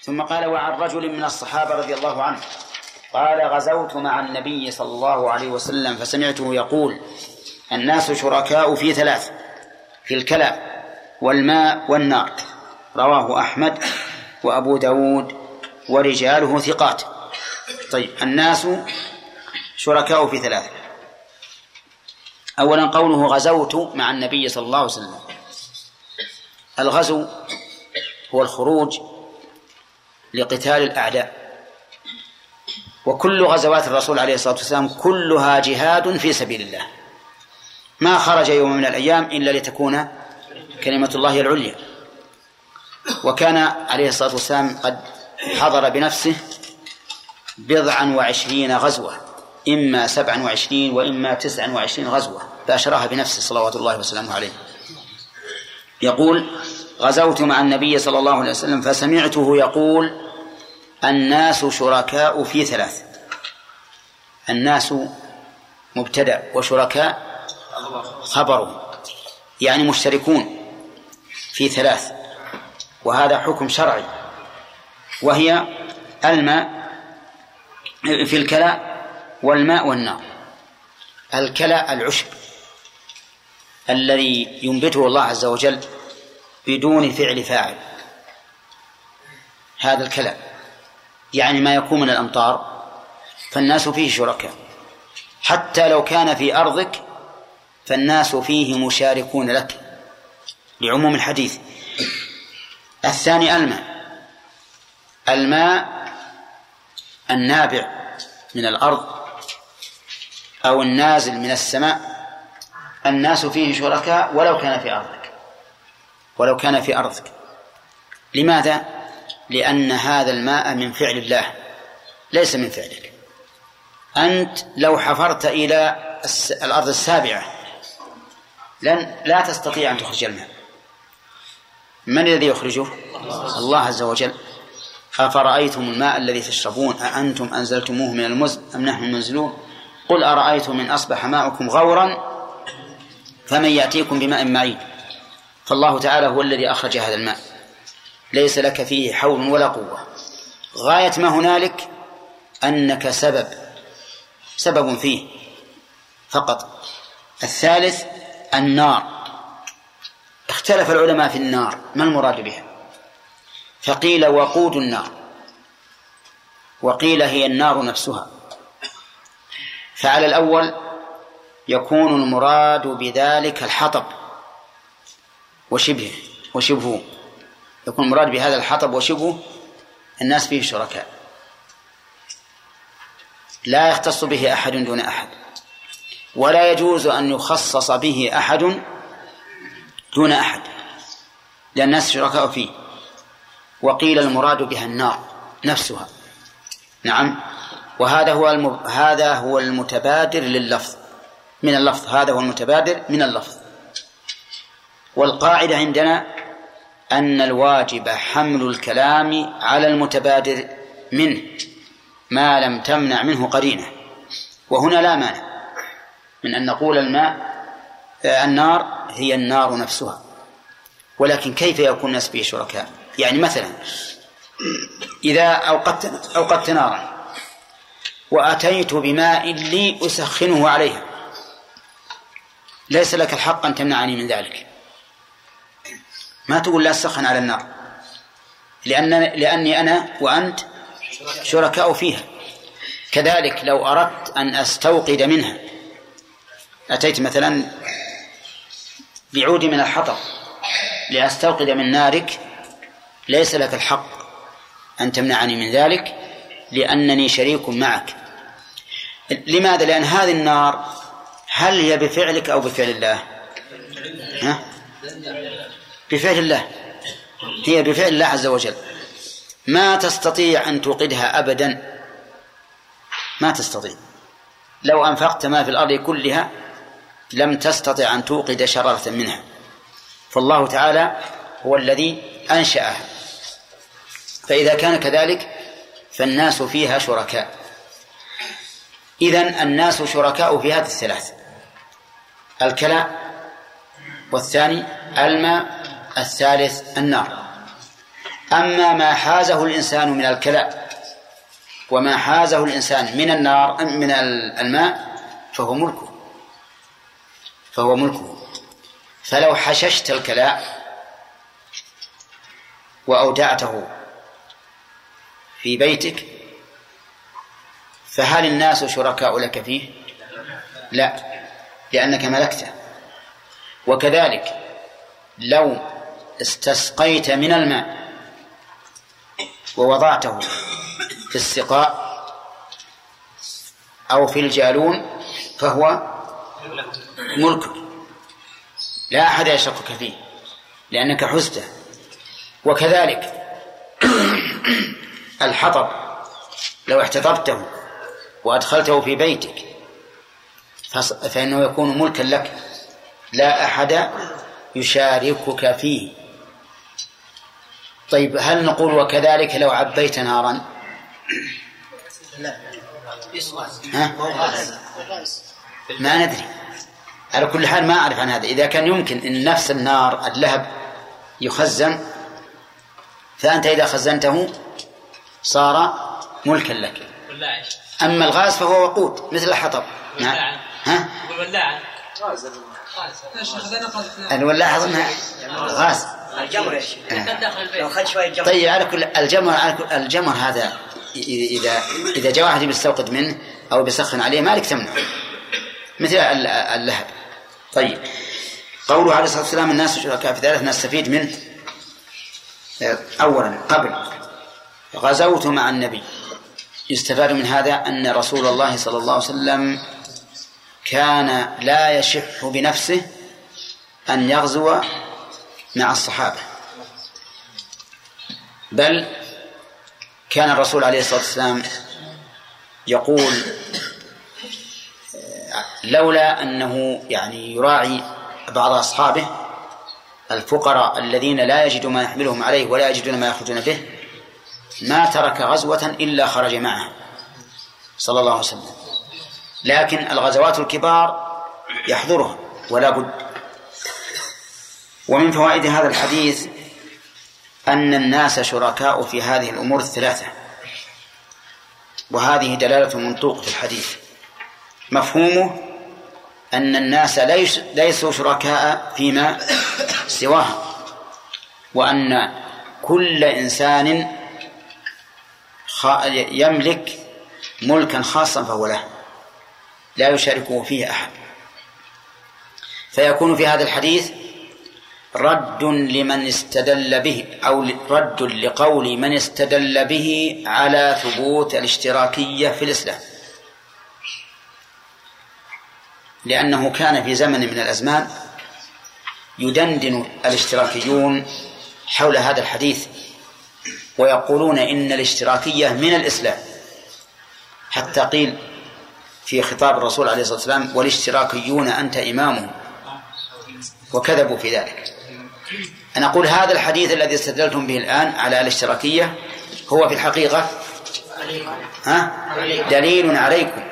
ثم قال وعن رجل من الصحابة رضي الله عنه قال غزوت مع النبي صلى الله عليه وسلم فسمعته يقول الناس شركاء في ثلاث في الكلى والماء والنار. رواه أحمد وأبو داود ورجاله ثقات. طيب الناس شركاء في ثلاث. أولا قوله غزوت مع النبي صلى الله عليه وسلم. الغزو هو الخروج لقتال الأعداء. وكل غزوات الرسول عليه الصلاة والسلام كلها جهاد في سبيل الله. ما خرج يوم من الأيام إلا لتكون كلمة الله العليا. وكان عليه الصلاة والسلام قد حضر بنفسه بضعا وعشرين غزوة إما سبعا وعشرين وإما تسعا وعشرين غزوة باشرها بنفسه صلوات الله وسلامه عليه. يقول غزوت مع النبي صلى الله عليه وسلم فسمعته يقول الناس شركاء في ثلاث. الناس مبتدأ وشركاء خبر يعني مشتركون في ثلاث وهذا حكم شرعي. وهي الماء في الكلاء والماء والنار. الكلاء العشب الذي ينبته الله عز وجل بدون فعل فاعل. هذا الكلام يعني ما يكون من الأمطار فالناس فيه شركاء. حتى لو كان في أرضك فالناس فيه مشاركون لك لعموم الحديث. الثاني الماء. الماء النابع من الأرض أو النازل من السماء. الناس فيه شركاء ولو كان في أرضك ولو كان في أرضك. لماذا؟ لأن هذا الماء من فعل الله ليس من فعلك. أنت لو حفرت إلى الأرض السابعة لن لا تستطيع أن تخرج الماء. من الذي يخرجه؟ الله عز وجل. أفرأيتم الماء الذي تشربون؟ أأنتم أنزلتموه من المزن أم نحن المنزلون؟ قل أرأيتم من أصبح ماؤكم غورا فمن يأتيكم بماء معين. فالله تعالى هو الذي أخرج هذا الماء. ليس لك فيه حول ولا قوة. غاية ما هنالك أنك سبب سبب فيه. فقط الثالث النار. اختلف العلماء في النار ما المراد بها؟ فقيل وقود النار وقيل هي النار نفسها. فعلى الأول يكون المراد بذلك الحطب وشبهه وشبهه. يكون المراد بهذا الحطب. وشبهه الناس فيه شركاء. لا يختص به أحد دون أحد. ولا يجوز أن يخصص به أحد دون أحد. لأن الناس شركاء فيه. وقيل المراد بها النار نفسها. نعم. وهذا هو المب... هذا هو المتبادر لللفظ. من اللفظ. هذا هو المتبادر من اللفظ. والقاعدة عندنا أن الواجب حمل الكلام على المتبادر منه ما لم تمنع منه قرينة. وهنا لا مانع من أن نقول الماء النار هي النار نفسها. ولكن كيف يكون الناس فيه شركاء؟ يعني مثلا إذا أوقدت أوقدت نارا وأتيت بماء لي أسخنه عليها ليس لك الحق أن تمنعني من ذلك. ما تقول لا تسخن على النار لأن لأني أنا وأنت شركاء فيها كذلك لو أردت أن أستوقد منها أتيت مثلا بعود من الحطب لأستوقد من نارك ليس لك الحق أن تمنعني من ذلك لأنني شريك معك لماذا؟ لأن هذه النار هل هي بفعلك أو بفعل الله؟ ها؟ بفعل الله. هي بفعل الله عز وجل. ما تستطيع أن توقدها أبدا. ما تستطيع. لو أنفقت ما في الأرض كلها لم تستطع أن توقد شرارة منها. فالله تعالى هو الذي أنشأها. فإذا كان كذلك فالناس فيها شركاء. إذن الناس شركاء في هذه الثلاث. الكلاء والثاني الماء الثالث النار. أما ما حازه الإنسان من الكلاء وما حازه الإنسان من النار من الماء فهو ملكه. فهو ملكه. فلو حششت الكلاء وأودعته في بيتك فهل الناس شركاء لك فيه؟ لا لأنك ملكته. وكذلك لو استسقيت من الماء ووضعته في السقاء أو في الجالون فهو ملكك لا أحد يشركك فيه لأنك حزته وكذلك الحطب لو احتطبته وأدخلته في بيتك فإنه يكون ملكا لك. لا أحد يشاركك فيه. طيب هل نقول وكذلك لو عبيت نارا؟ ها؟ ما ندري. على كل حال ما أعرف عن هذا. إذا كان يمكن أن نفس النار اللهب يخزن فأنت إذا خزنته صار ملكا لك. أما الغاز فهو وقود مثل الحطب. نعم. ها؟ والولاعة. الولاعة أظنها غاز. الجمر يا شيخ. لو خد شوية جمر. طيب على كل الجمر على كل الجمر هذا إذا إذا جاء واحد بيستوقد منه أو بيسخن عليه مالك تمنع مثل اللهب. طيب. قوله عليه الصلاة والسلام الناس شركاء في ذلك نستفيد منه. أولا قبل. غزوت مع النبي. يستفاد من هذا أن رسول الله صلى الله عليه وسلم كان لا يشح بنفسه أن يغزو مع الصحابة. بل كان الرسول عليه الصلاة والسلام يقول لولا أنه يعني يراعي بعض أصحابه الفقراء الذين لا يجدوا ما يحملهم عليه ولا يجدون ما يخرجون به ما ترك غزوة إلا خرج معها صلى الله عليه وسلم. لكن الغزوات الكبار يحضرها ولا بد. ومن فوائد هذا الحديث أن الناس شركاء في هذه الأمور الثلاثة. وهذه دلالة منطوق في الحديث. مفهومه أن الناس ليس ليسوا شركاء فيما سواها وأن كل إنسان يملك ملكا خاصا فهو له. لا يشاركه فيه أحد. فيكون في هذا الحديث رد لمن استدل به أو رد لقول من استدل به على ثبوت الاشتراكية في الإسلام. لأنه كان في زمن من الأزمان يدندن الاشتراكيون حول هذا الحديث ويقولون إن الاشتراكية من الإسلام. حتى قيل في خطاب الرسول عليه الصلاة والسلام والاشتراكيون أنت إمامهم. وكذبوا في ذلك. أنا أقول هذا الحديث الذي استدلتم به الآن على الاشتراكية هو في الحقيقة؟ ها؟ دليل عليكم.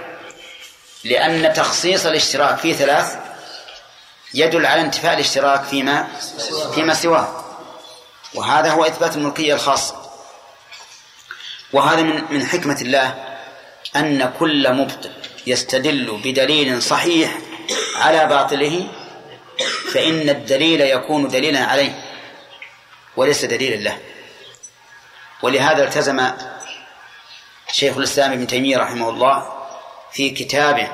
لأن تخصيص الاشتراك في ثلاث يدل على انتفاء الاشتراك فيما فيما سواه. وهذا هو إثبات الملكية الخاصة. وهذا من من حكمة الله أن كل مبطل يستدل بدليل صحيح على باطله فإن الدليل يكون دليلا عليه وليس دليلا له. ولهذا التزم شيخ الإسلام ابن تيمية رحمه الله في كتابه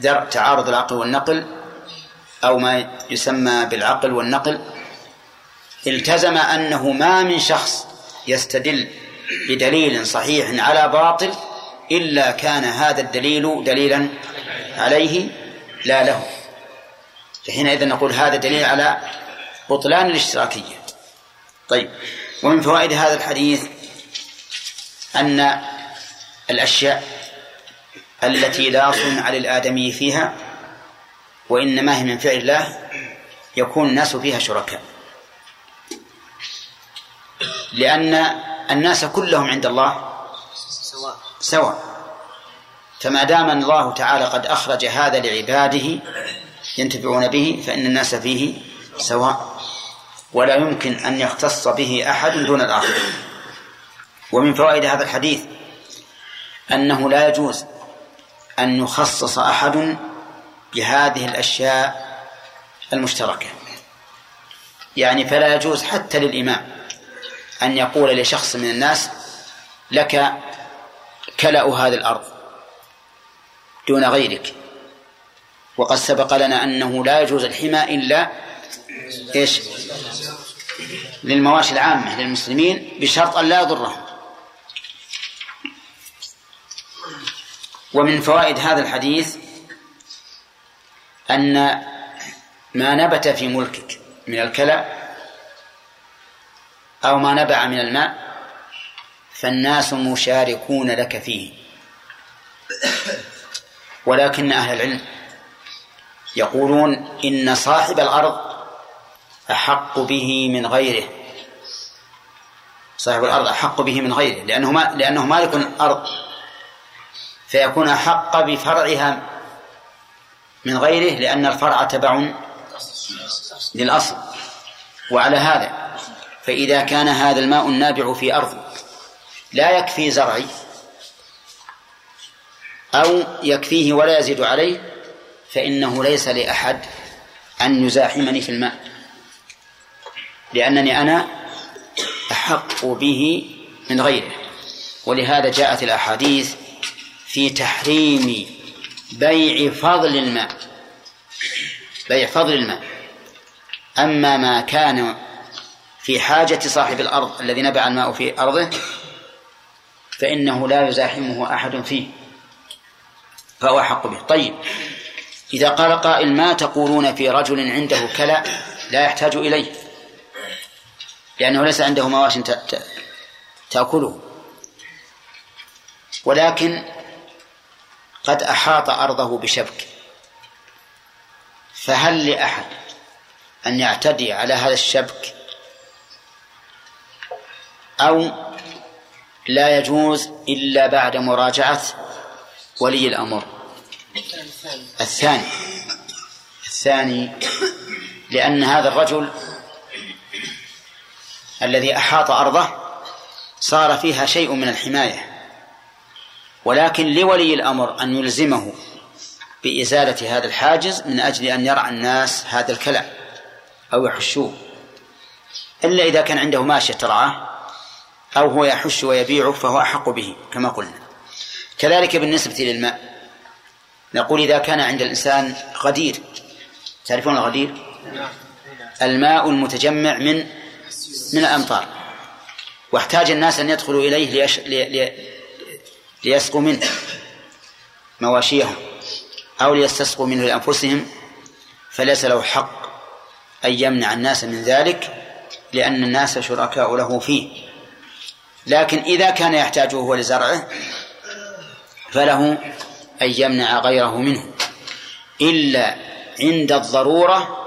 درء تعارض العقل والنقل أو ما يسمى بالعقل والنقل. التزم أنه ما من شخص يستدل بدليل صحيح على باطل إلا كان هذا الدليل دليلا عليه لا له. فحينئذ نقول هذا دليل على بطلان الاشتراكية. طيب ومن فوائد هذا الحديث أن الأشياء التي لا صنع للآدمي فيها وإنما هي من فعل الله يكون الناس فيها شركاء. لأن الناس كلهم عند الله سواء. سواء. فما دام الله تعالى قد أخرج هذا لعباده ينتفعون به فإن الناس فيه سواء. ولا يمكن أن يختص به أحد دون الآخر. ومن فوائد هذا الحديث أنه لا يجوز أن يخصص أحد بهذه الأشياء المشتركة. يعني فلا يجوز حتى للإمام أن يقول لشخص من الناس لك كلأ هذه الأرض دون غيرك. وقد سبق لنا أنه لا يجوز الحمى إلا إيش؟ للمواشي العامة للمسلمين بشرط أن لا يضرهم. ومن فوائد هذا الحديث أن ما نبت في ملكك من الكلى أو ما نبع من الماء فالناس مشاركون لك فيه. ولكن أهل العلم يقولون إن صاحب الأرض أحق به من غيره. صاحب الأرض أحق به من غيره لأنه ما لأنه مالك الأرض. فيكون أحق بفرعها من غيره لأن الفرع تبع للأصل. وعلى هذا فإذا كان هذا الماء النابع في أرض لا يكفي زرعي أو يكفيه ولا يزيد عليه فإنه ليس لأحد أن يزاحمني في الماء. لأنني أنا أحق به من غيره. ولهذا جاءت الأحاديث في تحريم بيع فضل الماء. بيع فضل الماء. أما ما كان في حاجة صاحب الأرض الذي نبع الماء في أرضه فإنه لا يزاحمه أحد فيه. فهو أحق به. طيب. إذا قال قائل ما تقولون في رجل عنده كلى لا يحتاج إليه لأنه ليس عنده مواش تأكله. ولكن قد أحاط أرضه بشبك فهل لأحد أن يعتدي على هذا الشبك؟ أو لا يجوز إلا بعد مراجعة ولي الأمر؟ الثاني. الثاني لأن هذا الرجل الذي أحاط أرضه صار فيها شيء من الحماية. ولكن لولي الأمر أن يلزمه بإزالة هذا الحاجز من أجل أن يرعى الناس هذا الكلام أو يحشوه. إلا إذا كان عنده ماشية ترعاه أو هو يحش ويبيعه فهو أحق به كما قلنا. كذلك بالنسبة للماء. نقول إذا كان عند الإنسان غدير. تعرفون الغدير؟ الماء المتجمع من من الأمطار. واحتاج الناس أن يدخلوا إليه ليش... لي... ليسقوا منه مواشيهم أو ليستسقوا منه لأنفسهم. فليس له حق أن يمنع الناس من ذلك لأن الناس شركاء له فيه. لكن إذا كان يحتاجه هو لزرعه فله أن يمنع غيره منه. إلا عند الضرورة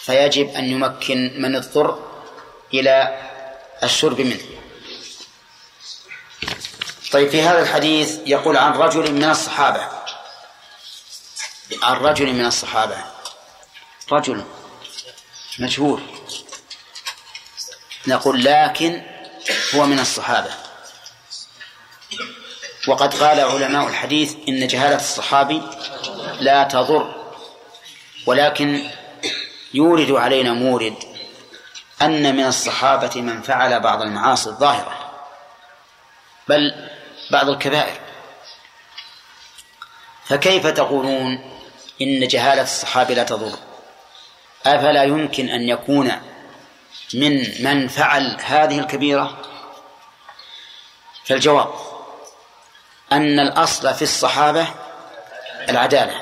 فيجب أن يمكن من اضطر إلى الشرب منه. طيب في هذا الحديث يقول عن رجل من الصحابة. عن رجل من الصحابة. رجل مشهور نقول لكن هو من الصحابة. وقد قال علماء الحديث إن جهالة الصحابي لا تضر ولكن يورد علينا مورد أن من الصحابة من فعل بعض المعاصي الظاهرة بل بعض الكبائر. فكيف تقولون إن جهالة الصحابة لا تضر؟ أفلا يمكن أن يكون من من فعل هذه الكبيرة؟ فالجواب أن الأصل في الصحابة العدالة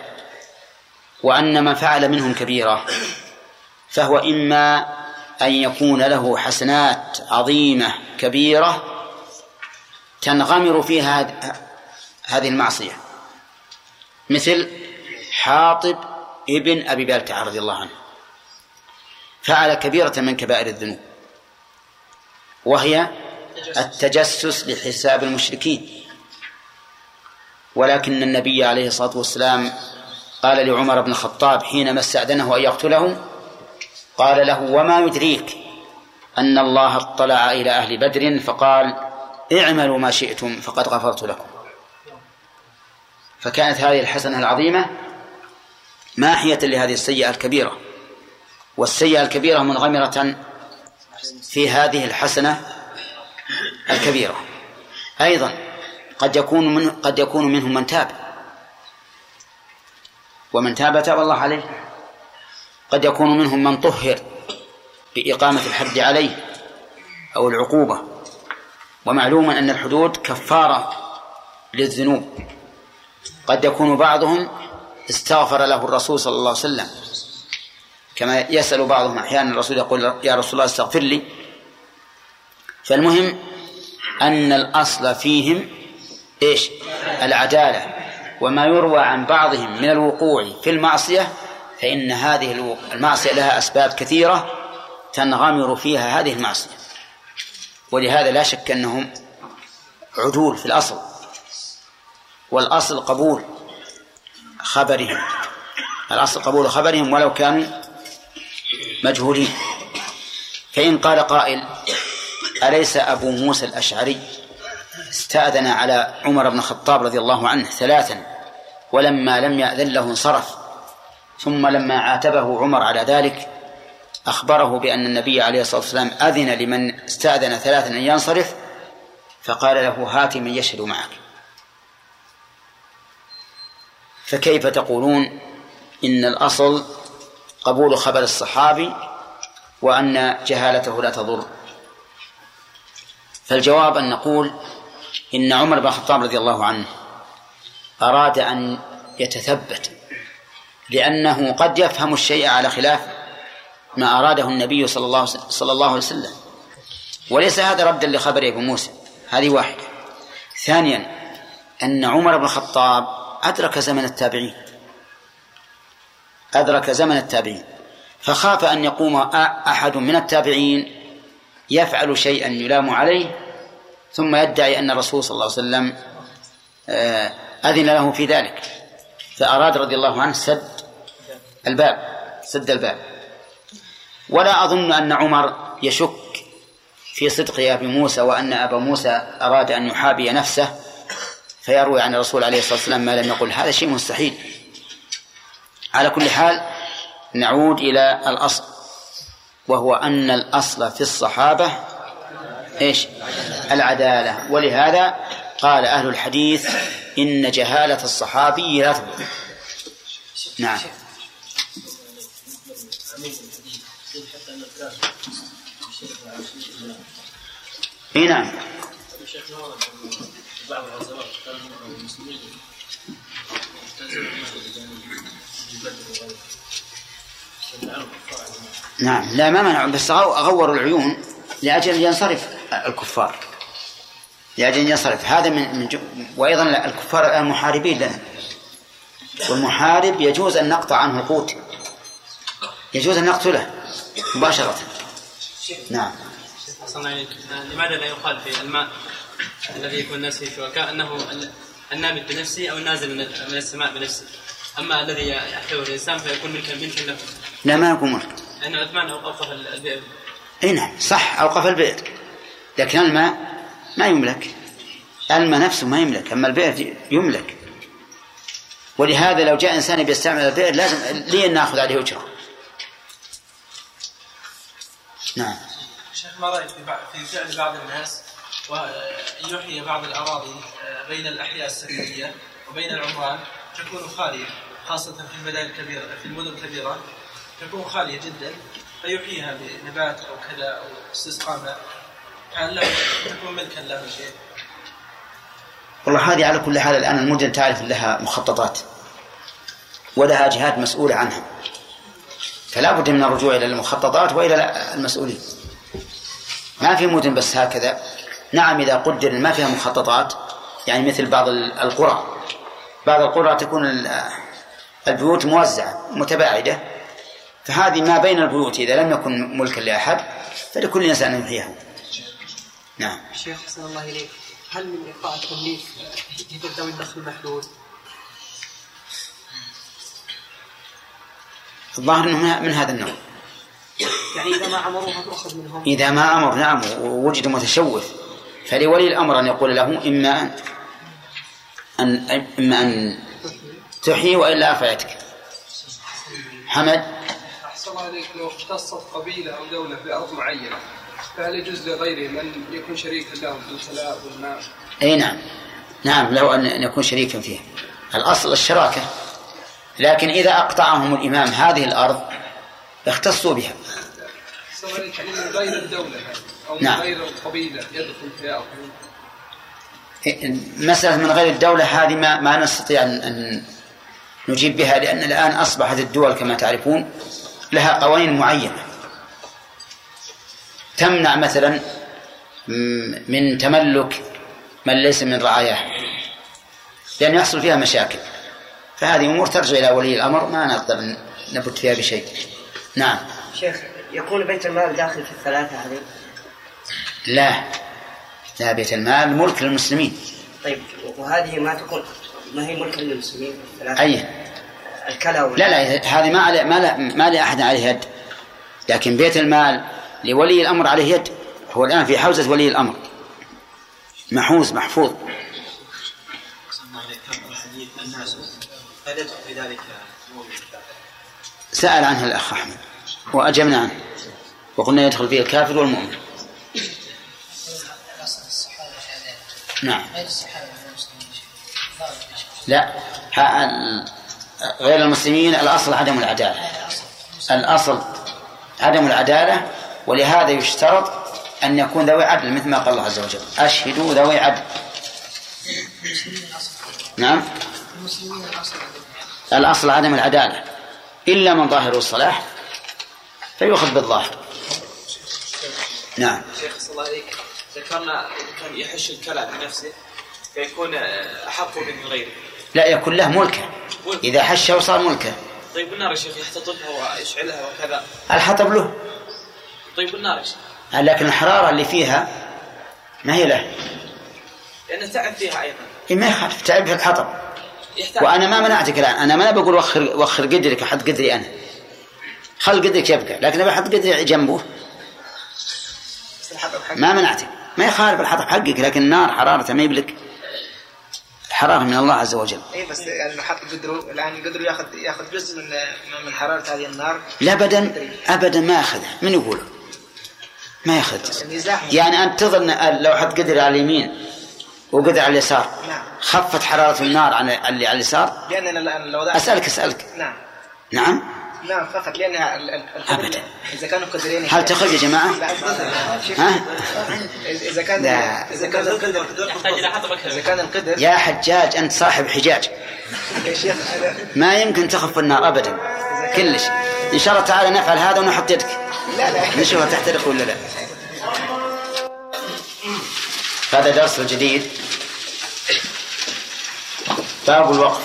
وأن من فعل منهم كبيرة فهو إما أن يكون له حسنات عظيمة كبيرة تنغمر فيها هذه المعصية. مثل حاطب ابن أبي بلتع رضي الله عنه. فعل كبيرة من كبائر الذنوب وهي التجسس لحساب المشركين. ولكن النبي عليه الصلاة والسلام قال لعمر بن الخطاب حينما استأذنه أن يقتله قال له وما يدريك أن الله اطلع إلى أهل بدر فقال اعملوا ما شئتم فقد غفرت لكم. فكانت هذه الحسنة العظيمة ماحية لهذه السيئة الكبيرة والسيئة الكبيرة منغمرة في هذه الحسنة الكبيرة. أيضا قد يكون من قد يكون منهم من تاب. ومن تاب تاب الله عليه. قد يكون منهم من طهر بإقامة الحد عليه أو العقوبة. ومعلوم أن الحدود كفارة للذنوب. قد يكون بعضهم استغفر له الرسول صلى الله عليه وسلم. كما يسأل بعضهم أحيانا الرسول يقول يا رسول الله استغفر لي. فالمهم أن الأصل فيهم إيش؟ العدالة. وما يروى عن بعضهم من الوقوع في المعصية فإن هذه المعصية لها أسباب كثيرة تنغمر فيها هذه المعصية. ولهذا لا شك أنهم عدول في الأصل. والأصل قبول خبرهم. الأصل قبول خبرهم ولو كانوا مجهولين. فإن قال قائل أليس أبو موسى الأشعري استأذن على عمر بن الخطاب رضي الله عنه ثلاثا ولما لم يأذن له انصرف. ثم لما عاتبه عمر على ذلك أخبره بأن النبي عليه الصلاة والسلام أذن لمن استأذن ثلاثا أن ينصرف فقال له هات من يشهد معك. فكيف تقولون إن الأصل قبول خبر الصحابي وأن جهالته لا تضر؟ فالجواب أن نقول إن عمر بن الخطاب رضي الله عنه أراد أن يتثبت لأنه قد يفهم الشيء على خلاف ما أراده النبي صلى الله صلى الله عليه وسلم. وليس هذا ردا لخبر أبو موسى هذه واحدة. ثانيا أن عمر بن الخطاب أدرك زمن التابعين. أدرك زمن التابعين. فخاف أن يقوم أحد من التابعين يفعل شيئا يلام عليه ثم يدعي أن الرسول صلى الله عليه وسلم آه، أذن له في ذلك. فأراد رضي الله عنه سد الباب سد الباب. ولا أظن أن عمر يشك في صدق أبي موسى وأن أبا موسى أراد أن يحابي نفسه. فيروي عن الرسول عليه الصلاة والسلام ما لم يقل. هذا شيء مستحيل. على كل حال نعود إلى الأصل وهو أن الأصل في الصحابة إيش؟ العدالة. ولهذا قال أهل الحديث إن جهالة الصحابي لا تضر نعم. إي نعم. نعم. لا ما منعوا بس غوروا العيون. لأجل أن ينصرف. الكفار. لأجل أن ينصرف. هذا من, من وأيضا الكفار الآن محاربين لنا. والمحارب يجوز أن نقطع عنه القوت. يجوز أن نقتله مباشرة. نعم. لماذا لا يقال في الماء الذي يكون الناس فيه شركاء أنه النابت بنفسه أو النازل من السماء بنفسه؟ أما الذي يحتوي الإنسان فيكون ملكا ملكا له لا ما يكون ملك لأن عثمان أوقف البئر اي نعم صح اوقف البئر لكن الماء ما يملك. الماء نفسه ما يملك أما البئر يملك. ولهذا لو جاء إنسان بيستعمل البئر لازم لي نأخذ عليه أجرة؟ نعم. شيخ ما رأيك في فعل بعض الناس؟ وان يحيي بعض الأراضي آه، بين الأحياء السكنية وبين العمران تكون خالية خاصة في المدن الكبيره في المدن الكبيرة تكون خالية جدا. فيحييها بنبات أو كذا أو استسقاء هل له تكون ملكا له شيء؟ والله هذه على كل حال الآن المدن تعرف لها مخططات ولها جهات مسؤولة عنها. فلا بد من الرجوع إلى المخططات وإلى المسؤولين. ما في مدن بس هكذا. نعم إذا قدر ما فيها مخططات يعني مثل بعض القرى. بعض القرى تكون البيوت موزعة متباعدة. فهذه ما بين البيوت إذا لم يكن ملكا لأحد فلكل إنسان يحييها نعم. شيخ حسن الله إليك. هل من ايقاع التمليك ذوي الدخل المحدود الظاهر إنه من هذا النوع. يعني إذا ما أمروها تؤخذ منهم. إذا ما أمر نعم ووجد متشوف فلولي الأمر أن يقول له إما أن إما أن تحيي وإلا أفعتك. حمد؟ عليك لو اختصت قبيلة أو دولة بأرض معينة فهل يجوز لغيره من يكون شريكا له بالكلاء والماء؟ أي نعم. نعم له أن أن يكون شريكا فيها. الأصل الشراكة. لكن إذا أقطعهم الإمام هذه الأرض اختصوا بها. يعني من غير الدولة هذه أو من نعم. غير القبيلة يدخل فيها أو مسألة من غير الدولة هذه ما, ما نستطيع أن, أن نجيب بها لأن الآن أصبحت الدول كما تعرفون لها قوانين معينة. تمنع مثلا من تملك من ليس من رعاياه لأن يحصل فيها مشاكل. فهذه أمور ترجع إلى ولي الأمر ما نقدر نبت فيها بشيء. نعم. شيخ يكون بيت المال داخل في الثلاثة هذه؟ لا. لا بيت المال ملك للمسلمين. طيب وهذه ما تكون ما هي ملكا للمسلمين الثلاثة؟ أي. الكلا لا لا هذه ما علي ما لا ما لأحد عليه يد. لكن بيت المال لولي الأمر عليه يد. هو الآن في حوزة ولي الأمر. محوز محفوظ. سأل عنه الأخ أحمد. وأجبنا عنه. وقلنا يدخل فيه الكافر والمؤمن. نعم. لا. غير المسلمين الأصل عدم العدالة. الأصل عدم العدالة ولهذا يشترط أن يكون ذوي عدل مثل ما قال الله عز وجل. أشهدوا ذوي عدل. نعم. الأصل عدم العدالة. إلا من ظاهره الصلاح فيؤخذ بالظاهر. نعم. شيخ صلى الله عليك ذكرنا كان يحش الكلى بنفسه فيكون أحق من غيره. لا يكون له ملكه. إذا حشه صار ملكه. طيب النار يا شيخ يحتطبها ويشعلها وكذا. الحطب له. طيب النار يا شيخ. لكن الحرارة اللي فيها ما هي له. لأنه تعب فيها أيضا. إيه ما يخالف. تعب في الحطب. يحتاج. وأنا ما منعتك الآن. أنا ما بقول وخر وخر قدرك أحط قدري أنا. خل قدرك يبقى. لكن أبي أحط قدري جنبه. ما منعتك. ما يخالف الحطب حقك لكن النار حرارته ما يبلك. حرارة من الله عز وجل. اي بس يعني لو حط قدره الآن قدره ياخذ ياخذ جزء من من حرارة هذه النار. لا أبدا أبدا ما أخذها من يقول؟ ما يأخذ يعني يعني أنت تظن لو حط قدر على اليمين وقدر على اليسار نعم. خفت حرارة النار عن اللي على اليسار؟ لأن الآن لو أسألك أسألك. نعم. نعم. نعم فقط لانها ال- ال- القدر أبداً. إذا كانوا قدرين هل تخرج يا جماعة. لا شوف، ها؟ اذا كان لا. إذا كان القدر إذا كان القدر يا حجاج أنت صاحب حجاج. يا شيخ ما يمكن تخف النار أبدا. كلش. إن شاء الله تعالى نفعل هذا ونحط يدك. لا لا. نشوفها تحترق ولا لا. هذا درس جديد. باب الوقف.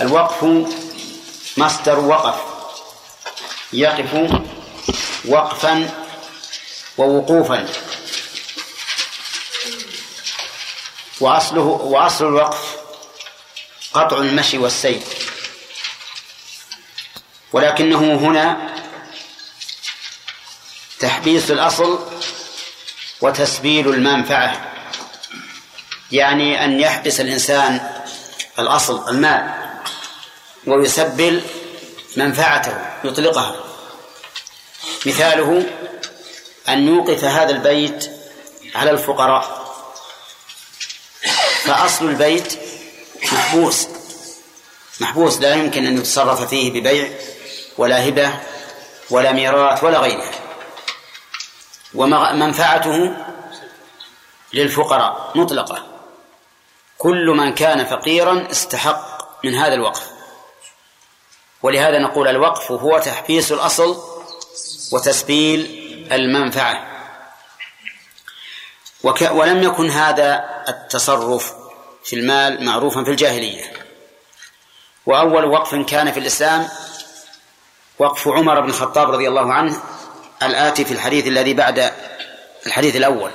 الوقف مصدر وقف. يقف وقفا ووقوفا. وأصله وأصل الوقف قطع المشي والسير ولكنه هنا تحبيس الأصل وتسبيل المنفعة. يعني أن يحبس الإنسان الأصل المال ويسبل منفعته يطلقها. مثاله أن يوقف هذا البيت على الفقراء. فأصل البيت محبوس محبوس لا يمكن أن يتصرف فيه ببيع ولا هبة ولا ميراث ولا غيره. ومنفعته للفقراء مطلقة. كل من كان فقيرا استحق من هذا الوقف. ولهذا نقول الوقف هو تحبيس الأصل وتسبيل المنفعة. وك ولم يكن هذا التصرف في المال معروفا في الجاهلية. وأول وقف كان في الإسلام وقف عمر بن الخطاب رضي الله عنه الآتي في الحديث الذي بعد الحديث الأول.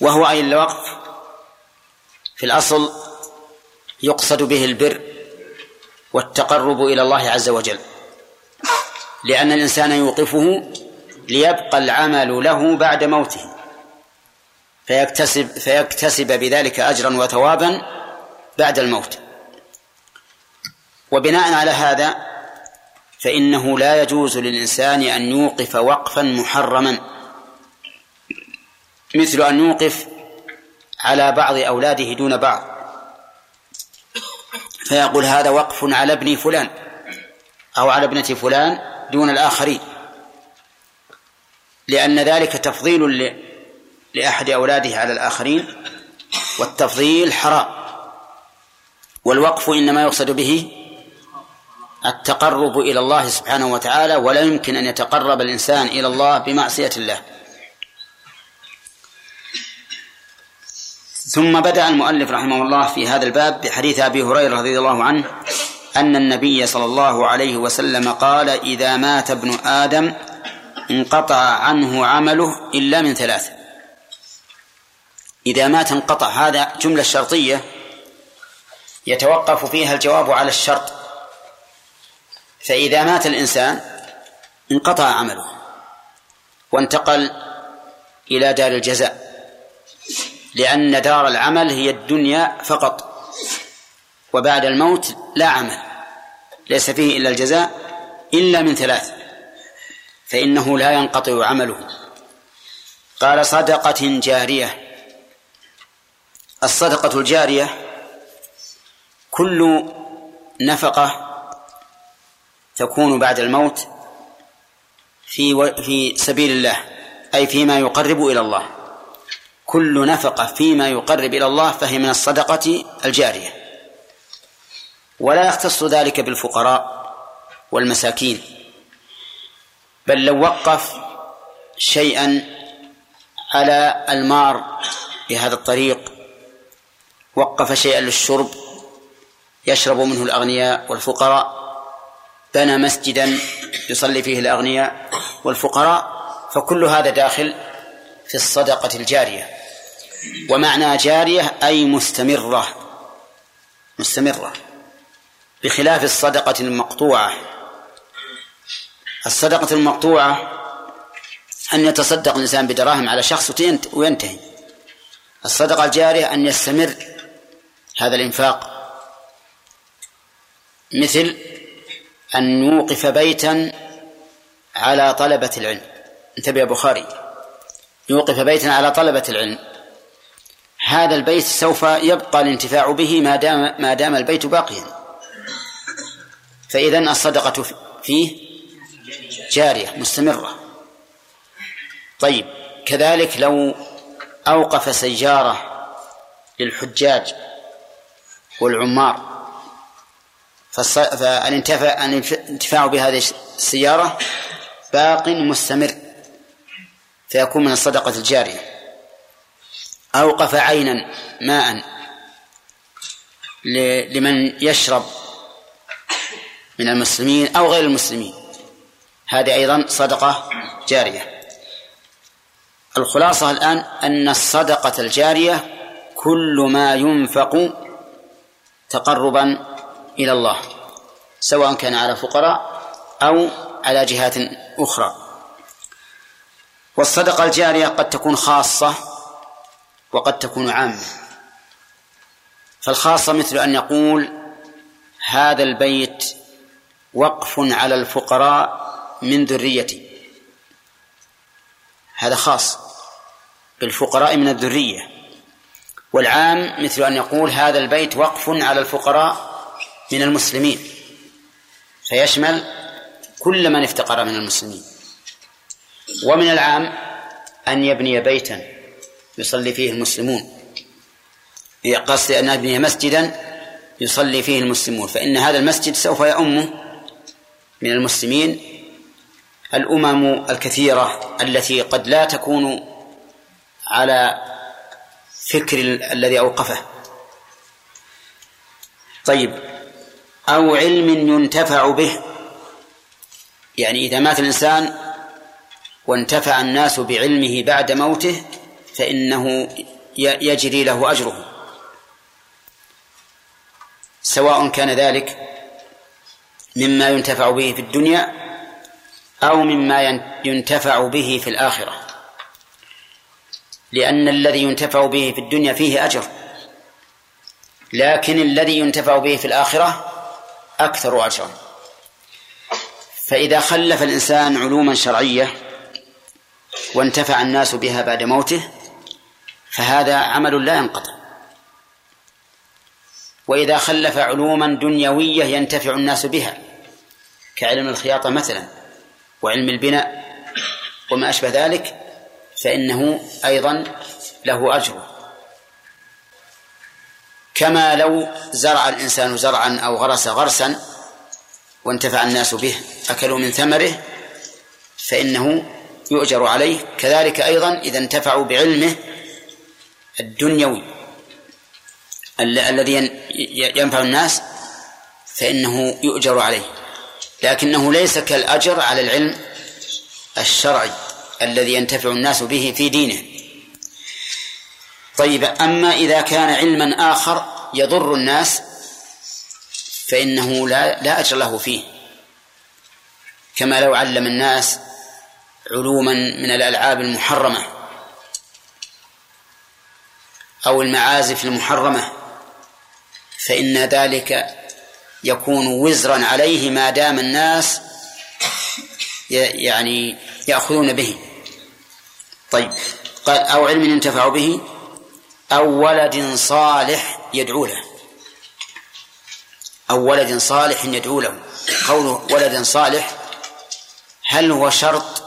وهو أي الوقف في الأصل يقصد به البر والتقرب إلى الله عز وجل. لأن الإنسان يوقفه ليبقى العمل له بعد موته. فيكتسب فيكتسب بذلك أجرا وثوابا بعد الموت. وبناء على هذا فإنه لا يجوز للإنسان أن يوقف وقفا محرما. مثل أن يوقف على بعض أولاده دون بعض. فيقول هذا وقف على ابن فلان أو على ابنة فلان دون الآخرين. لأن ذلك تفضيل لأحد أولاده على الآخرين والتفضيل حرام. والوقف إنما يقصد به التقرب إلى الله سبحانه وتعالى ولا يمكن أن يتقرب الإنسان إلى الله بمعصية الله. ثم بدأ المؤلف رحمه الله في هذا الباب بحديث أبي هريرة رضي الله عنه أن النبي صلى الله عليه وسلم قال إذا مات ابن آدم انقطع عنه عمله إلا من ثلاث. إذا مات انقطع هذا جملة شرطية يتوقف فيها الجواب على الشرط. فإذا مات الإنسان انقطع عمله وانتقل إلى دار الجزاء. لأن دار العمل هي الدنيا فقط. وبعد الموت لا عمل. ليس فيه إلا الجزاء إلا من ثلاث. فإنه لا ينقطع عمله. قال صدقة جارية. الصدقة الجارية كل نفقة تكون بعد الموت في في سبيل الله أي فيما يقرب إلى الله. كل نفقة فيما يقرب إلى الله فهي من الصدقة الجارية. ولا يختص ذلك بالفقراء والمساكين بل لو وقف شيئا على المار بهذا الطريق وقف شيئا للشرب يشرب منه الأغنياء والفقراء بنى مسجدا يصلي فيه الأغنياء والفقراء فكل هذا داخل في الصدقة الجارية. ومعنى جارية أي مستمرة. مستمرة. بخلاف الصدقة المقطوعة. الصدقة المقطوعة أن يتصدق الإنسان بدراهم على شخص وينتهي. الصدقة الجارية أن يستمر هذا الإنفاق. مثل أن يوقف بيتا على طلبة العلم. انتبه يا بخاري. يوقف بيتا على طلبة العلم. هذا البيت سوف يبقى الانتفاع به ما دام ما دام البيت باقيا. فإذا الصدقة فيه جارية مستمرة. طيب كذلك لو أوقف سيارة للحجاج والعمار فالانتفاع بهذه السيارة باق مستمر فيكون من الصدقة الجارية. أوقف عينا ماء لمن يشرب من المسلمين أو غير المسلمين. هذه أيضا صدقة جارية. الخلاصة الآن أن الصدقة الجارية كل ما ينفق تقربا إلى الله سواء كان على فقراء أو على جهات أخرى. والصدقة الجارية قد تكون خاصة وقد تكون عامة. فالخاصة مثل أن يقول هذا البيت وقف على الفقراء من ذريتي. هذا خاص بالفقراء من الذرية. والعام مثل أن يقول هذا البيت وقف على الفقراء من المسلمين. فيشمل كل من افتقر من المسلمين. ومن العام أن يبني بيتا. يصلي فيه المسلمون. قصد أن يبني مسجدا يصلي فيه المسلمون. فإن هذا المسجد سوف يؤمه من المسلمين الأمم الكثيرة التي قد لا تكون على فكر الذي أوقفه. طيب أو علم ينتفع به. يعني إذا مات الإنسان وانتفع الناس بعلمه بعد موته فإنه يجري له أجره. سواء كان ذلك مما ينتفع به في الدنيا أو مما ينتفع به في الآخرة. لأن الذي ينتفع به في الدنيا فيه أجر. لكن الذي ينتفع به في الآخرة أكثر أجرا. فإذا خلف الإنسان علوما شرعية وانتفع الناس بها بعد موته فهذا عمل لا ينقطع. وإذا خلف علوما دنيوية ينتفع الناس بها كعلم الخياطة مثلا وعلم البناء وما أشبه ذلك فإنه أيضا له أجر. كما لو زرع الإنسان زرعا أو غرس غرسا وانتفع الناس به أكلوا من ثمره فإنه يؤجر عليه. كذلك أيضا إذا انتفعوا بعلمه الدنيوي الذي ينفع الناس فإنه يؤجر عليه. لكنه ليس كالأجر على العلم الشرعي الذي ينتفع الناس به في دينه. طيب أما إذا كان علما آخر يضر الناس فإنه لا لا أجر له فيه. كما لو علم الناس علوما من الألعاب المحرمة. أو المعازف المحرمة فإن ذلك يكون وزرا عليه ما دام الناس يعني يأخذون به. طيب قال أو علم ينتفع به أو ولد صالح يدعو له. أو ولد صالح يدعو له. قوله ولد صالح هل هو شرط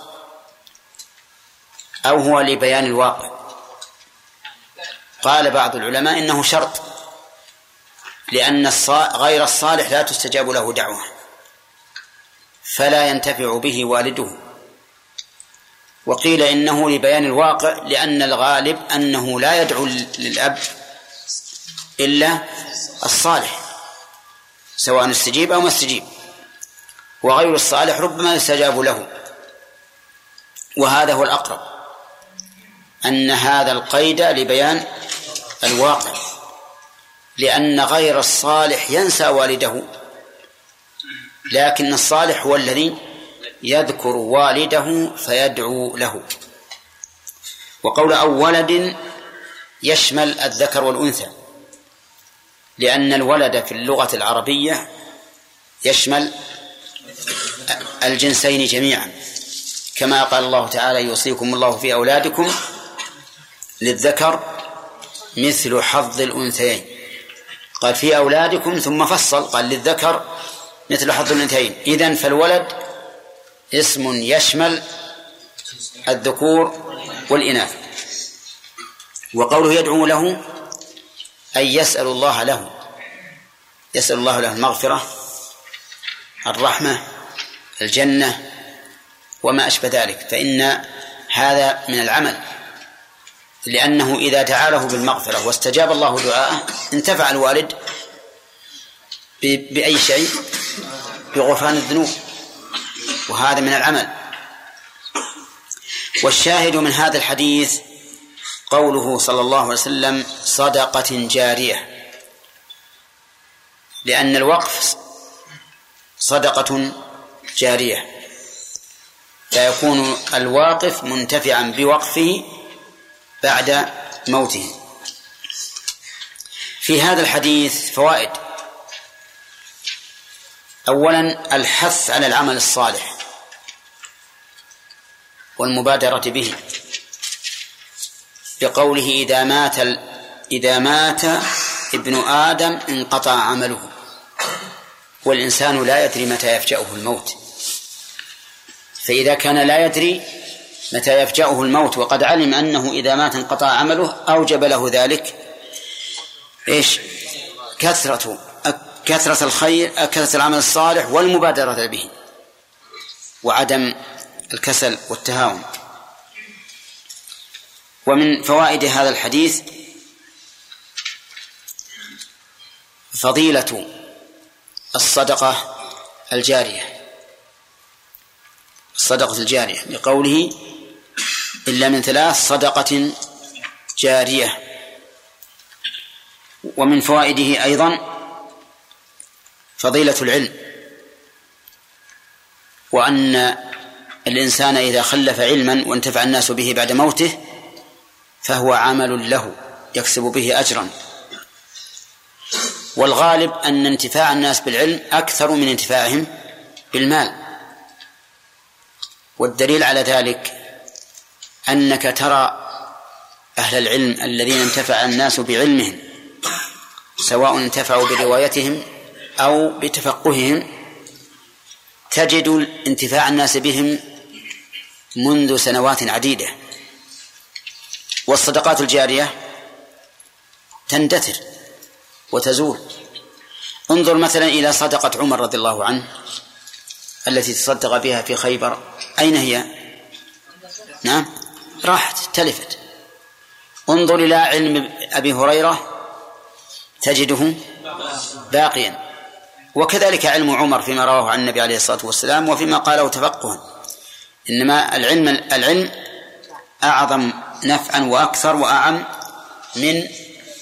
أو هو لبيان الواقع؟ قال بعض العلماء إنه شرط لأن غير الصالح لا تستجاب له دعوة فلا ينتفع به والده. وقيل إنه لبيان الواقع لأن الغالب أنه لا يدعو للأب إلا الصالح سواء استجيب أو ما استجيب. وغير الصالح ربما يستجاب له. وهذا هو الأقرب أن هذا القيد لبيان الواقع لأن غير الصالح ينسى والده. لكن الصالح هو الذي يذكر والده فيدعو له. وقول أو ولد يشمل الذكر والأنثى لأن الولد في اللغة العربية يشمل الجنسين جميعا. كما قال الله تعالى يوصيكم الله في أولادكم للذكر مثل حظ الأنثيين. قال في أولادكم ثم فصل قال للذكر مثل حظ الأنثيين. إذن فالولد اسم يشمل الذكور والإناث. وقوله يدعو له أي يسأل الله له. يسأل الله له المغفرة الرحمة الجنة وما أشبه ذلك. فإن هذا من العمل. لأنه إذا دعا له بالمغفرة واستجاب الله دعاءه انتفع الوالد بأي شيء؟ بغفران الذنوب. وهذا من العمل. والشاهد من هذا الحديث قوله صلى الله عليه وسلم صدقة جارية. لأن الوقف صدقة جارية. فيكون الواقف منتفعا بوقفه بعد موته. في هذا الحديث فوائد. اولا الحث على العمل الصالح والمبادرة به. بقوله إذا مات إذا مات ابن آدم انقطع عمله. والإنسان لا يدري متى يفجأه الموت. فإذا كان لا يدري متى يفجأه الموت وقد علم أنه إذا مات انقطع عمله أوجب له ذلك إيش؟ كثرة كثرة الخير كثرة العمل الصالح والمبادرة به وعدم الكسل والتهاون. ومن فوائد هذا الحديث فضيلة الصدقة الجارية. الصدقة الجارية لقوله إلا من ثلاث صدقة جارية. ومن فوائده أيضا فضيلة العلم وأن الإنسان إذا خلف علما وانتفع الناس به بعد موته فهو عمل له يكسب به أجرا. والغالب أن انتفاع الناس بالعلم أكثر من انتفاعهم بالمال. والدليل على ذلك أنك ترى أهل العلم الذين انتفع الناس بعلمهم سواء انتفعوا بروايتهم أو بتفقههم تجد انتفاع الناس بهم منذ سنوات عديدة. والصدقات الجارية تندثر وتزول. انظر مثلا إلى صدقة عمر رضي الله عنه التي تصدق بها في خيبر. أين هي؟ نعم. راحت تلفت. انظر إلى علم أبي هريرة تجده باقيا. وكذلك علم عمر فيما رواه عن النبي عليه الصلاة والسلام وفيما قاله تفقها. إنما العلم العلم أعظم نفعا وأكثر وأعم من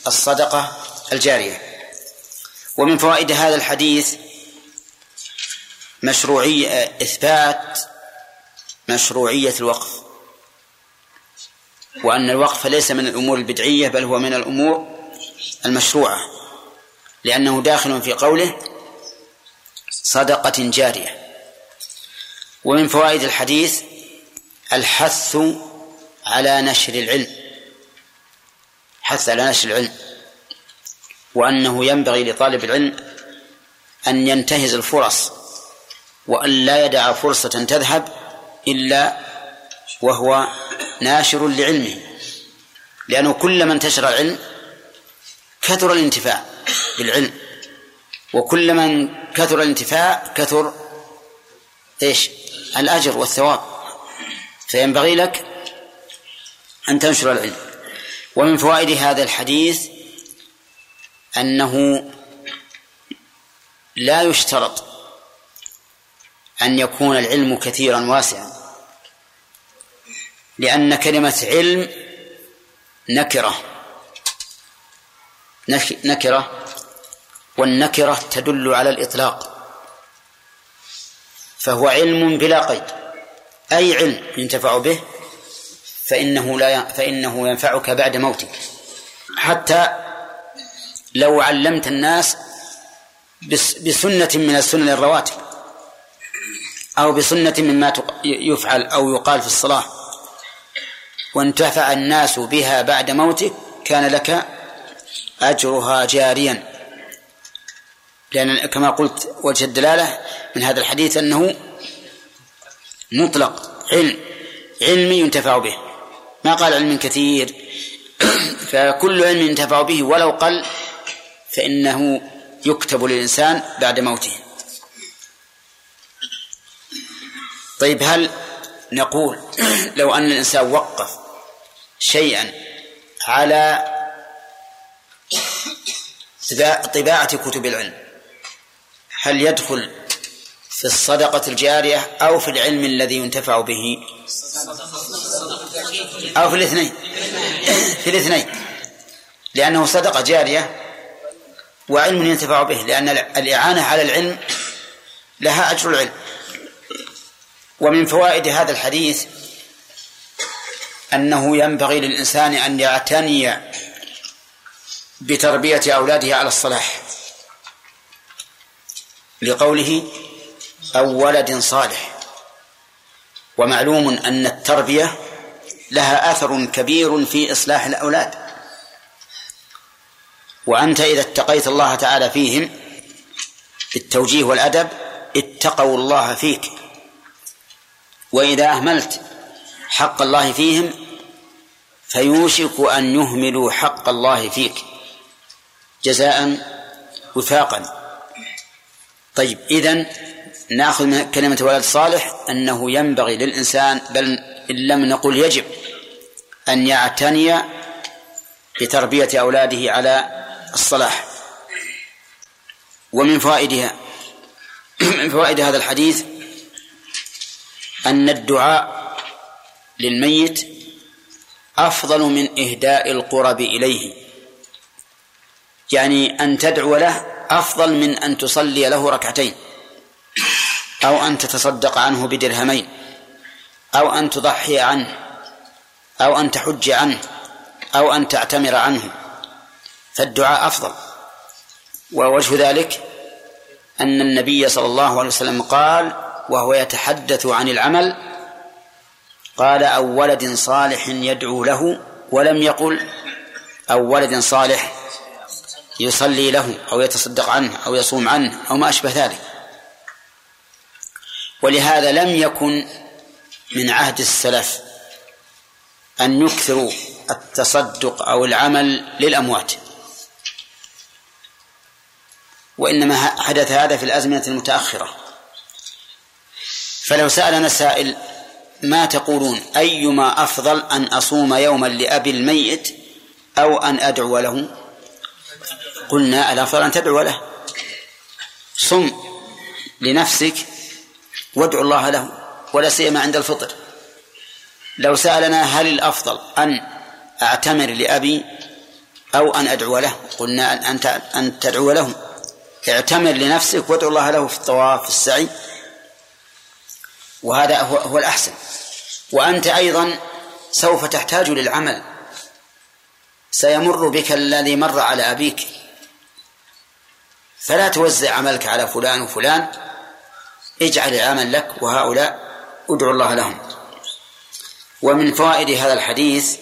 الصدقة الجارية. ومن فوائد هذا الحديث مشروعية إثبات مشروعية الوقف. وأن الوقف ليس من الأمور البدعية بل هو من الأمور المشروعة لأنه داخل في قوله صدقة جارية. ومن فوائد الحديث الحث على نشر العلم حث على نشر العلم وأنه ينبغي لطالب العلم أن ينتهز الفرص وأن لا يدع فرصة تذهب إلا وهو ناشر لعلمه لأنه كلما انتشر العلم كثر الانتفاع بالعلم وكلما كثر الانتفاع كثر إيش؟ الأجر والثواب. فينبغي لك أن تنشر العلم. ومن فوائد هذا الحديث أنه لا يشترط أن يكون العلم كثيرا واسعا. لأن كلمة علم نكرة. نكرة. والنكرة تدل على الإطلاق. فهو علم بلا قيد. أي علم ينتفع به فإنه لا فإنه ينفعك بعد موتك. حتى لو علمت الناس بسنة من السنن الرواتب. أو بسنة مما يفعل أو يقال في الصلاة. وانتفع الناس بها بعد موتك كان لك أجرها جاريا. لأن كما قلت وجه الدلالة من هذا الحديث أنه مطلق علم علمي ينتفع به. ما قال علم كثير فكل علم ينتفع به ولو قل فإنه يكتب للإنسان بعد موته. طيب هل نقول لو أن الإنسان وقف شيئا على طباعة كتب العلم. هل يدخل في الصدقة الجارية أو في العلم الذي ينتفع به؟ أو في الاثنين. في الاثنين. لأنه صدقة جارية وعلم ينتفع به لأن الإعانة على العلم لها أجر العلم. ومن فوائد هذا الحديث أنه ينبغي للإنسان أن يعتني بتربية أولاده على الصلاح. لقوله أو ولد صالح. ومعلوم أن التربية لها أثر كبير في إصلاح الأولاد. وأنت إذا اتقيت الله تعالى فيهم بالتوجيه والأدب اتقوا الله فيك. وإذا أهملت حق الله فيهم فيوشك أن يهملوا حق الله فيك. جزاء وفاقا. طيب إذن نأخذ من كلمة ولد صالح أنه ينبغي للإنسان بل إن لم نقل يجب أن يعتني بتربية أولاده على الصلاح. ومن فوائدها من فوائد هذا الحديث أن الدعاء للميت أفضل من إهداء القرب إليه. يعني أن تدعو له أفضل من أن تصلي له ركعتين. أو أن تتصدق عنه بدرهمين. أو أن تضحي عنه. أو أن تحج عنه. أو أن تعتمر عنه. فالدعاء أفضل. ووجه ذلك أن النبي صلى الله عليه وسلم قال وهو يتحدث عن العمل قال أو ولد صالح يدعو له ولم يقل أو ولد صالح يصلي له أو يتصدق عنه أو يصوم عنه أو ما أشبه ذلك. ولهذا لم يكن من عهد السلف أن يكثروا التصدق أو العمل للأموات. وإنما حدث هذا في الأزمنة المتأخرة. فلو سألنا سائل ما تقولون؟ أيما أفضل أن أصوم يوما لأبي الميت أو أن أدعو له؟ قلنا الأفضل أن تدعو له. صم لنفسك وادعو الله له ولا سيما عند الفطر. لو سألنا هل الأفضل أن أعتمر لأبي أو أن أدعو له قلنا أن أن تدعو له. اعتمر لنفسك وادعو الله له في الطواف في السعي. وهذا هو, هو الأحسن. وأنت أيضا سوف تحتاج للعمل. سيمر بك الذي مر على أبيك. فلا توزع عملك على فلان وفلان. اجعل العمل لك وهؤلاء ادعو الله لهم. ومن فوائد هذا الحديث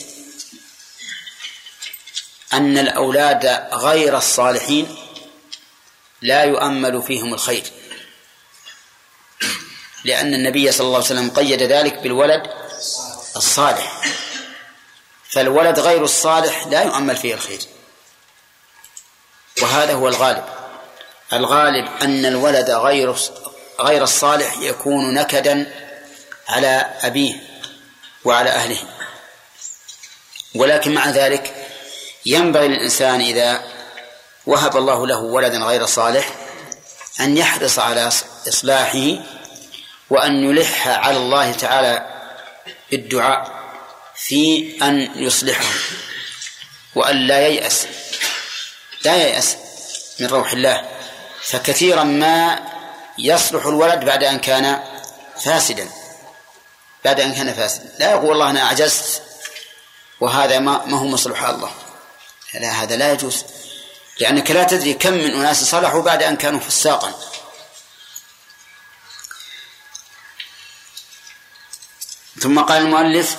أن الأولاد غير الصالحين لا يؤمل فيهم الخير. لأن النبي صلى الله عليه وسلم قيد ذلك بالولد الصالح. فالولد غير الصالح لا يؤمل فيه الخير. وهذا هو الغالب. الغالب أن الولد غير غير الصالح يكون نكدا على أبيه وعلى أهله. ولكن مع ذلك ينبغي للإنسان إذا وهب الله له ولدا غير صالح أن يحرص على إصلاحه وأن يلح على الله تعالى بالدعاء في أن يصلحه وأن لا ييأس لا ييأس من روح الله. فكثيرا ما يصلح الولد بعد أن كان فاسدا بعد أن كان فاسدا. لا يقول والله أنا أعجزت وهذا ما, ما هو مصلح الله. لا هذا لا يجوز لأنك لا تدري كم من أناس صلحوا بعد أن كانوا فساقا. ثم قال المؤلف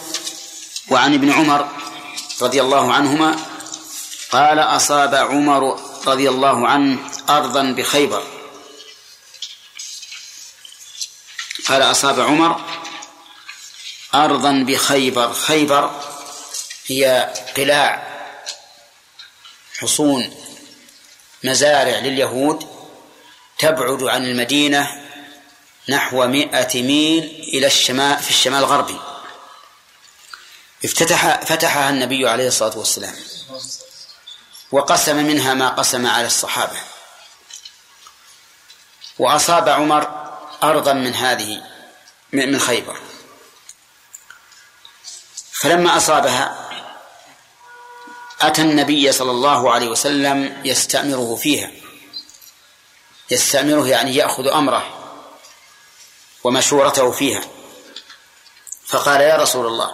وعن ابن عمر رضي الله عنهما قال أصاب عمر رضي الله عنه أرضا بخيبر. قال أصاب عمر أرضا بخيبر. خيبر هي قلاع حصون مزارع لليهود تبعد عن المدينة نحو مئة ميل إلى الشمال في الشمال الغربي. افتتح فتحها النبي عليه الصلاة والسلام. وقسم منها ما قسم على الصحابة. وأصاب عمر أرضا من هذه من خيبر. فلما أصابها أتى النبي صلى الله عليه وسلم يستأمره فيها. يستأمره يعني يأخذ أمره. ومشورته فيها. فقال يا رسول الله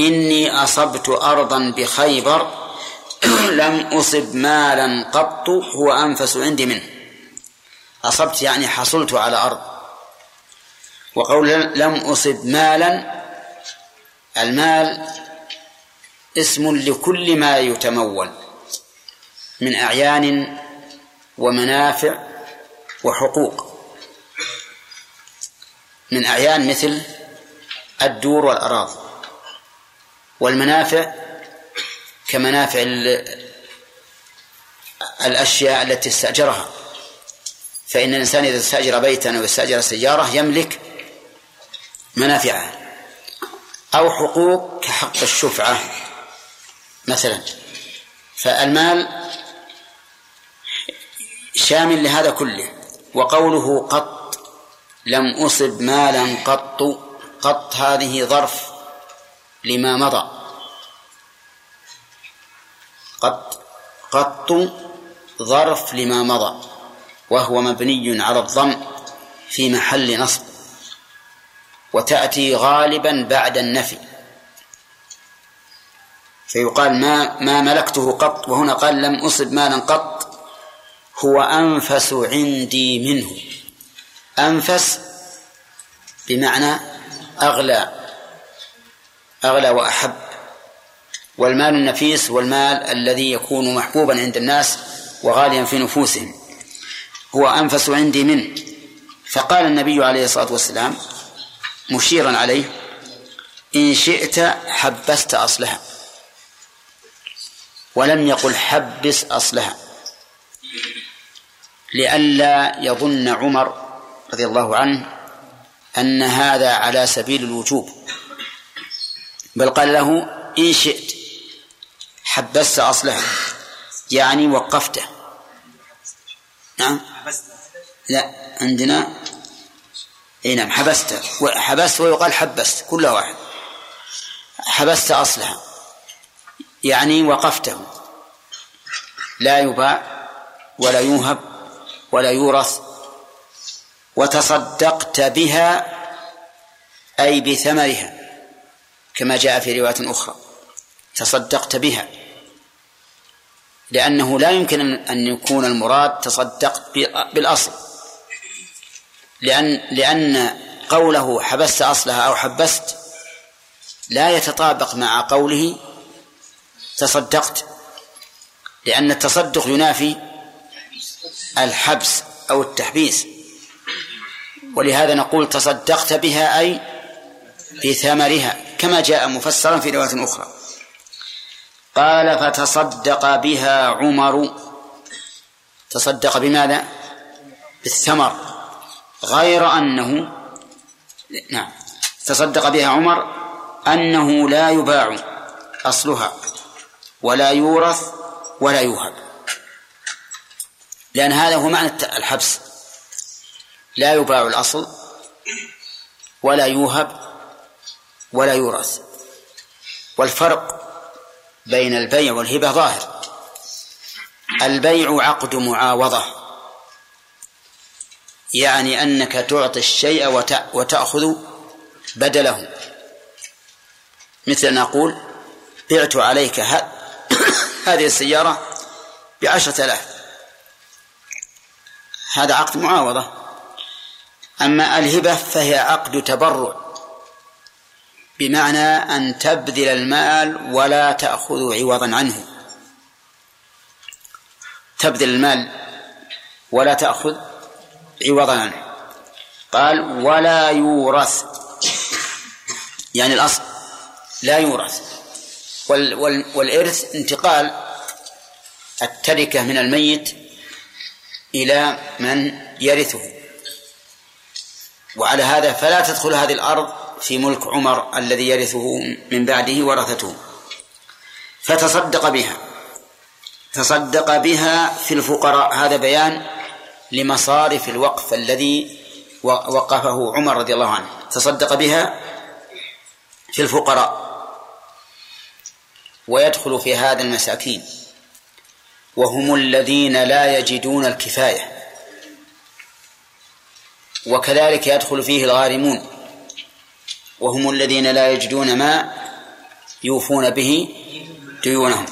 إني أصبت أرضا بخيبر لم أصب مالا قط هو أنفس عندي منه. أصبت يعني حصلت على أرض. وقول لم أصب مالا المال اسم لكل ما يتمول من أعيان ومنافع وحقوق. من أعيان مثل الدور والأراضي والمنافع كمنافع الأشياء التي استأجرها. فإن الإنسان إذا استأجر بيتا أو استأجر سيارة يملك منافعها أو حقوق كحق الشفعة مثلا. فالمال شامل لهذا كله وقوله قط لم أصب مالا قط قط هذه ظرف لما مضى. قط قط ظرف لما مضى وهو مبني على الضم في محل نصب وتأتي غالبا بعد النفي. فيقال ما ما ملكته قط وهنا قال لم أصب مالا قط هو أنفس عندي منه. أنفس بمعنى أغلى أغلى وأحب. والمال النفيس هو المال الذي يكون محبوبا عند الناس وغاليا في نفوسهم هو أنفس عندي منه فقال النبي عليه الصلاة والسلام مشيرا عليه إن شئت حبست أصلها ولم يقل حبس أصلها لئلا يظن عمر رضي الله عنه أن هذا على سبيل الوجوب. بل قال له إن شئت حبست أصلها يعني وقفته. نعم. لا عندنا إي نعم حبست حبست ويقال حبست كل واحد. حبست اصلها يعني وقفته. لا يباع ولا يوهب ولا يورث وتصدقت بها أي بثمرها كما جاء في رواية أخرى. تصدقت بها. لأنه لا يمكن أن يكون المراد تصدقت بالأصل. لأن لأن قوله حبست أصلها أو حبست لا يتطابق مع قوله تصدقت لأن التصدق ينافي الحبس أو التحبيس. ولهذا نقول تصدقت بها أي بثمرها كما جاء مفسرا في رواية أخرى. قال فتصدق بها عمر. تصدق بماذا؟ بالثمر. غير أنه نعم تصدق بها عمر أنه لا يباع أصلها ولا يورث ولا يوهب. لأن هذا هو معنى الحبس. لا يباع الأصل ولا يوهب ولا يورث. والفرق بين البيع والهبة ظاهر. البيع عقد معاوضة يعني أنك تعطي الشيء وتأخذ بدله. مثل أن أقول بعت عليك هذه السيارة بعشرة آلاف. هذا عقد معاوضة. أما الهبة فهي عقد تبرع بمعنى أن تبذل المال ولا تأخذ عوضا عنه. تبذل المال ولا تأخذ عوضا عنه. قال ولا يورث. يعني الأصل لا يورث. وال وال والإرث انتقال التركة من الميت إلى من يرثه. وعلى هذا فلا تدخل هذه الأرض في ملك عمر الذي يرثه من بعده ورثته. فتصدق بها. تصدق بها في الفقراء. هذا بيان لمصارف الوقف الذي وقفه عمر رضي الله عنه. تصدق بها في الفقراء. ويدخل في هذا المساكين. وهم الذين لا يجدون الكفاية. وكذلك يدخل فيه الغارمون. وهم الذين لا يجدون ما يوفون به ديونهم.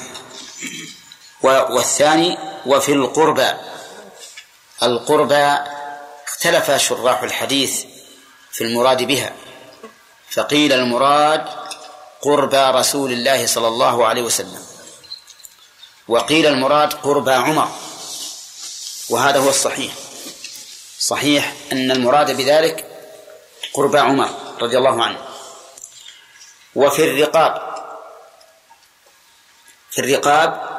والثاني وفي القربى. القربى اختلف شراح الحديث في المراد بها. فقيل المراد قربى رسول الله صلى الله عليه وسلم. وقيل المراد قربى عمر. وهذا هو الصحيح. صحيح أن المراد بذلك قربى عمر رضي الله عنه. وفي الرقاب في الرقاب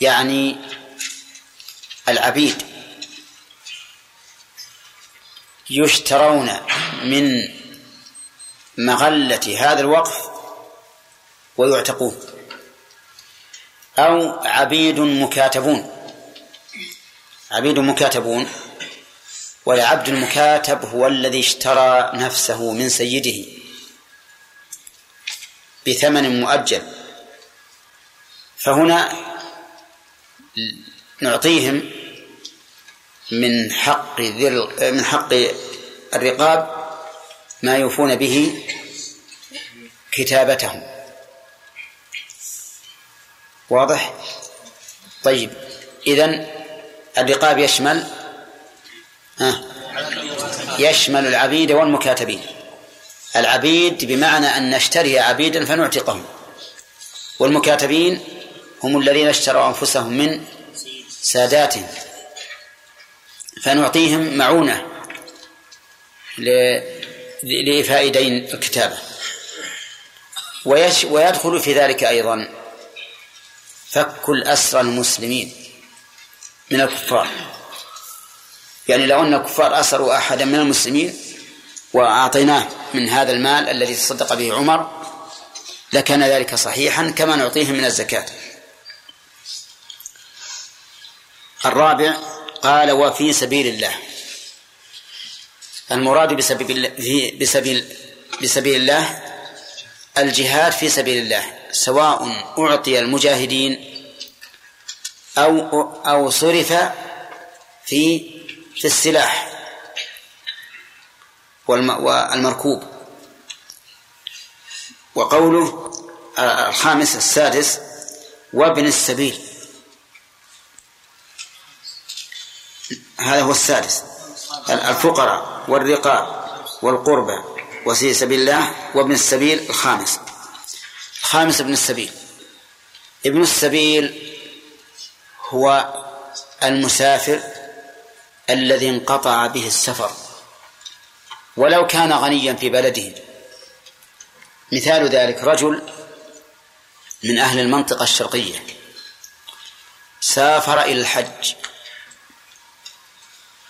يعني العبيد يشترون من مغلة هذا الوقف ويعتقون أو عبيد مكاتبون. عبيد مكاتبون والعبد المكاتب هو الذي اشترى نفسه من سيده بثمن مؤجل. فهنا نعطيهم من حق من حق الرقاب ما يوفون به كتابتهم. واضح؟ طيب. إذن الرقاب يشمل ها. يشمل العبيد والمكاتبين. العبيد بمعنى أن نشتري عبيدا فنعتقهم. والمكاتبين هم الذين اشتروا أنفسهم من ساداتهم. فنعطيهم معونة لإيفاء دين الكتابة. ويدخل في ذلك أيضا فك الأسرى المسلمين من الكفار. يعني لو أن الكفار أسروا أحدا من المسلمين وأعطيناه من هذا المال الذي تصدق به عمر لكان ذلك صحيحا كما نعطيهم من الزكاة. الرابع قال وفي سبيل الله. المراد بسبيل بسبيل بسبيل الله الجهاد في سبيل الله سواء أعطي المجاهدين أو أو صرف في في السلاح والمركوب. وقوله الخامس السادس وابن السبيل. هذا هو السادس. الفقراء والرقاب والقربى وفي سبيل الله وابن السبيل الخامس. الخامس ابن السبيل. ابن السبيل هو المسافر الذي انقطع به السفر ولو كان غنيا في بلده. مثال ذلك رجل من أهل المنطقة الشرقية سافر إلى الحج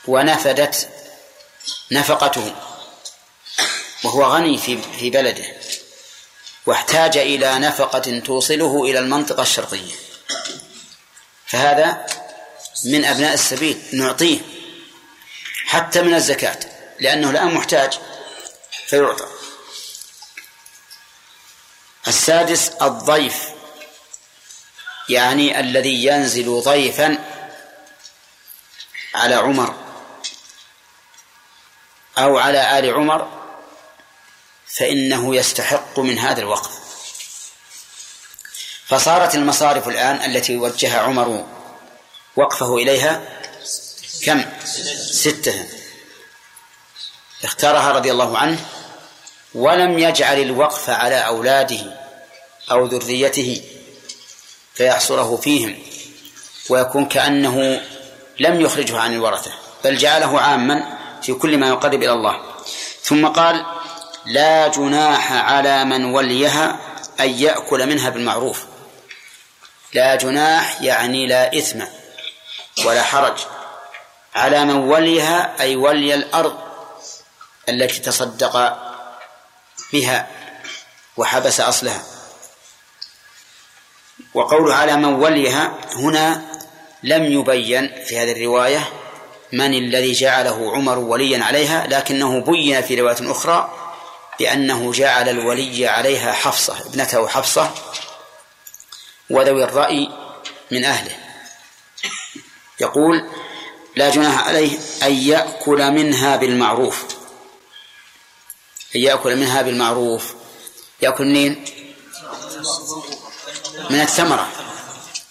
ونفدت نفقته وهو غني في في بلده واحتاج إلى نفقة توصله إلى المنطقة الشرقية. فهذا من أبناء السبيل نعطيه. حتى من الزكاة لأنه الآن محتاج فيعطى. السادس الضيف يعني الذي ينزل ضيفا على عمر أو على آل عمر فإنه يستحق من هذا الوقف. فصارت المصارف الآن التي وجه عمر وقفه إليها كم؟ ستة. اختارها رضي الله عنه. ولم يجعل الوقف على أولاده أو ذريته فيحصره فيهم ويكون كأنه لم يخرجه عن الورثة بل جعله عاما في كل ما يقرب إلى الله. ثم قال لا جناح على من وليها أن يأكل منها بالمعروف. لا جناح يعني لا إثم ولا حرج. على من وليها أي ولي الأرض التي تصدق بها وحبس أصلها. وقوله على من وليها هنا لم يبين في هذه الرواية من الذي جعله عمر وليا عليها لكنه بين في رواية أخرى بأنه جعل الولي عليها حفصة ابنته حفصة وذوي الرأي من أهله. يقول لا جناح عليه أن يأكل منها بالمعروف. أن يأكل منها بالمعروف. يأكل منين؟ من الثمرة.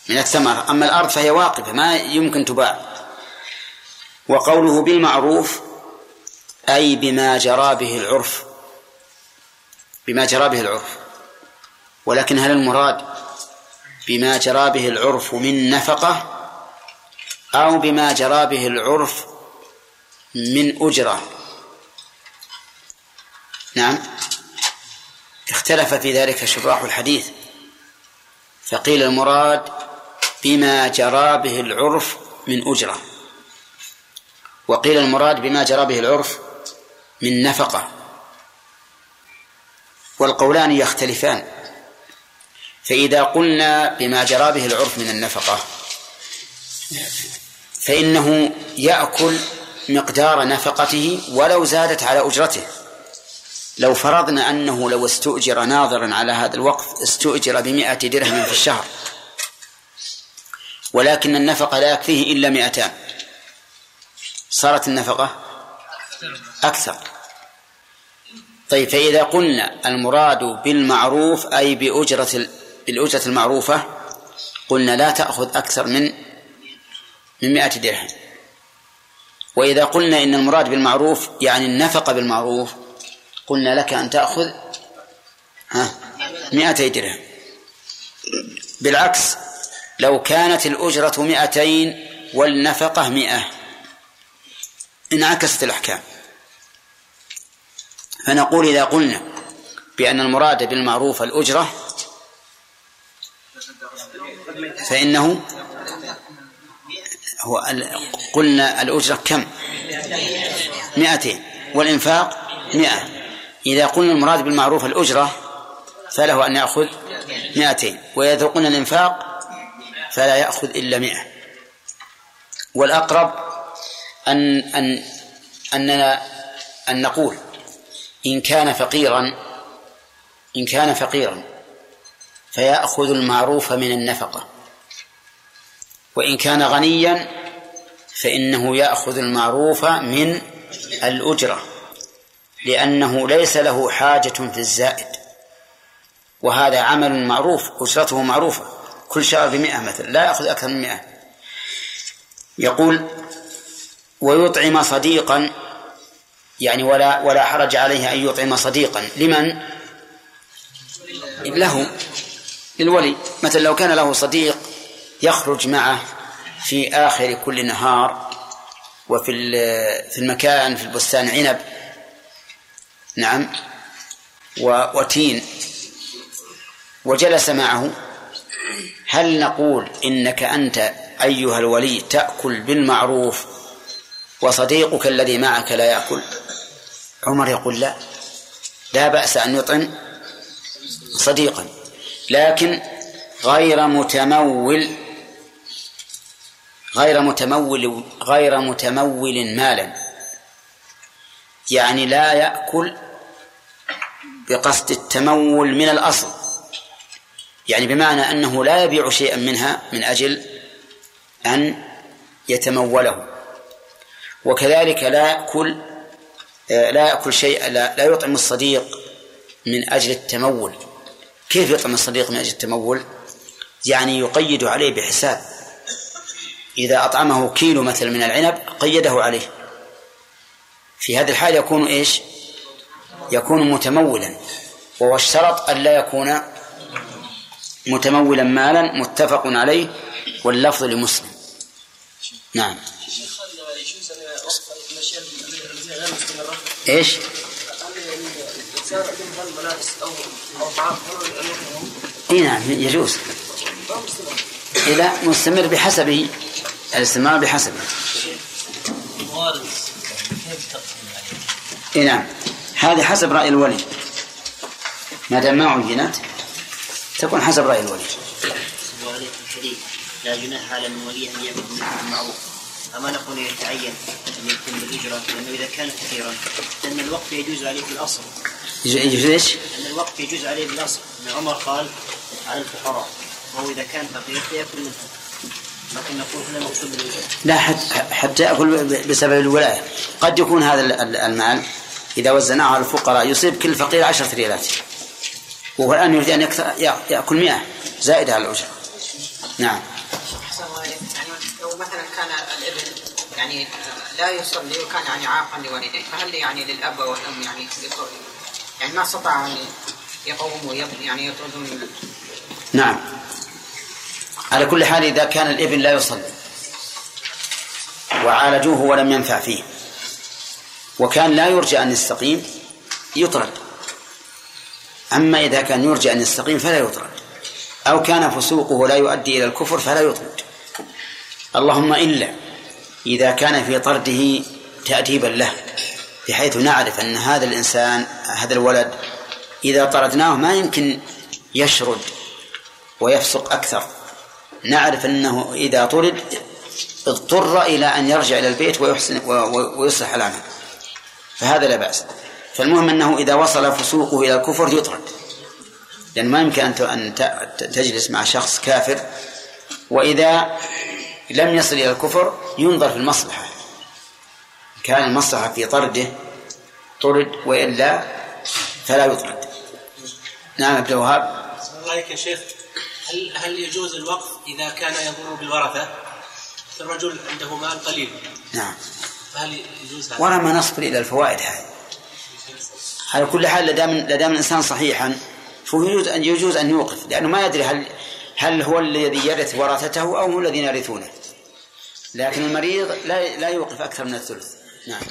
من الثمرة. أما الأرض فهي واقفة ما يمكن تباع. وقوله بالمعروف أي بما جرى به العرف. بما جرى به العرف. ولكن هل المراد بما جرى به العرف من نفقة؟ أو بما جرى به العرف من أجرة. نعم. اختلف في ذلك شراح الحديث. فقيل المراد بما جرى به العرف من أجرة. وقيل المراد بما جرى به العرف من نفقة. والقولان يختلفان. فإذا قلنا بما جرى به العرف من النفقة فإنه يأكل مقدار نفقته ولو زادت على أجرته. لو فرضنا أنه لو استؤجر ناظرا على هذا الوقف استؤجر بمائة درهم في الشهر. ولكن النفقة لا يكفيه إلا مئتان. صارت النفقة أكثر. طيب فإذا قلنا المراد بالمعروف أي بأجرة بالأجرة المعروفة قلنا لا تأخذ أكثر من من مائة درهم. وإذا قلنا إن المراد بالمعروف يعني النفقة بالمعروف قلنا لك أن تأخذ ها مائتي درهم. بالعكس لو كانت الأجرة مائتين والنفقة مئة. انعكست الأحكام. فنقول إذا قلنا بأن المراد بالمعروف الأجرة فإنه هو قلنا الأجرة كم؟ مئتين. والإنفاق مئة. إذا قلنا المراد بالمعروف الأجرة فله أن يأخذ مئتين. وإذا قلنا الإنفاق فلا يأخذ إلا مئة. والأقرب أن أن أننا أن نقول إن كان فقيرا إن كان فقيرا فيأخذ المعروف من النفقة. وإن كان غنيا فإنه يأخذ المعروف من الأجرة لأنه ليس له حاجة في الزائد. وهذا عمل معروف أجرته معروفة. كل شهر بمئة مثلا لا يأخذ أكثر من مئة. يقول ويطعم صديقا يعني ولا ولا حرج عليه أن يطعم صديقا. لمن؟ له للولي. مثلا لو كان له صديق يخرج معه في آخر كل نهار وفي في المكان في البستان عنب. نعم. وتين. وجلس معه. هل نقول إنك أنت أيها الولي تأكل بالمعروف وصديقك الذي معك لا يأكل؟ عمر يقول لا. لا بأس أن يطعم صديقا. لكن غير متمول غير متمول غير متمول مالا. يعني لا يأكل بقصد التمول من الأصل. يعني بمعنى أنه لا يبيع شيئا منها من أجل أن يتموله. وكذلك لا يأكل لا يأكل شيء لا, لا يطعم الصديق من أجل التمول. كيف يطعم الصديق من أجل التمول؟ يعني يقيد عليه بحساب. إذا أطعمه كيلو مثلا من العنب قيده عليه. في هذه الحال يكون إيش؟ يكون متمولا. وهو اشترط أن لا يكون متمولا مالا متفق عليه واللفظ لمسلم. نعم. إيش؟ إي نعم يجوز. إذا مستمر بحسبه الاستمرار بحسبه. اي نعم. هذه حسب رأي الولي. ما دام ما عينت تكون حسب رأي الولي. لا جناح على المولي أن المعروف أما نقول يتعين أن يكون بالإجرة لأنه إذا كان كثيرا لأن الوقت يجوز عليه في الأصل. يجوز إيش؟ أن الوقت يجوز عليه بالأصل أن عمر قال على الفقراء. وهو إذا كان فقير فيأكل منه. لكن نقول هنا مقصود بالإجرة لا حتى يأكل بسبب الولاية. قد يكون هذا المال إذا وزناه على الفقراء يصيب كل فقير عشرة ريالات. وهو الآن يريد أن يأكل مئة. زائدة على الأجرة نعم. لو مثلا كان الابن يعني لا يصلي وكان يعني عاقا لوالديه فهل يعني للأب والأم يعني يعني ما استطاع أن يقوموا يعني يطردون نعم. على كل حال إذا كان الإبن لا يصلي وعالجوه ولم ينفع فيه وكان لا يرجى أن يستقيم يطرد. أما إذا كان يرجى أن يستقيم فلا يطرد. أو كان فسوقه لا يؤدي إلى الكفر فلا يطرد. اللهم إلا إذا كان في طرده تأديبا له بحيث نعرف أن هذا الإنسان هذا الولد إذا طردناه ما يمكن يشرد ويفسق أكثر. نعرف أنه إذا طرد اضطر إلى أن يرجع إلى البيت ويحسن ويصلح العمل. فهذا لا بأس. فالمهم أنه إذا وصل فسوقه إلى الكفر يطرد. لأن ما يمكن أن تجلس مع شخص كافر وإذا لم يصل إلى الكفر ينظر في المصلحة. كان المصلحة في طرده طرد وإلا فلا يطرد. نعم عبد الوهاب. الله يا شيخ. هل هل يجوز الوقف إذا كان يضر بالورثة؟ الرجل عنده مال قليل. نعم. فهل يجوز هذا؟ ولا ما نصبر إلى الفوائد هذه. على كل حال لدام لدام الإنسان صحيحا فهو يجوز ان يجوز أن يوقف لأنه ما يدري هل هل هو الذي يرث ورثته أو هم الذين يرثونه. لكن المريض لا لا يوقف أكثر من الثلث. نعم.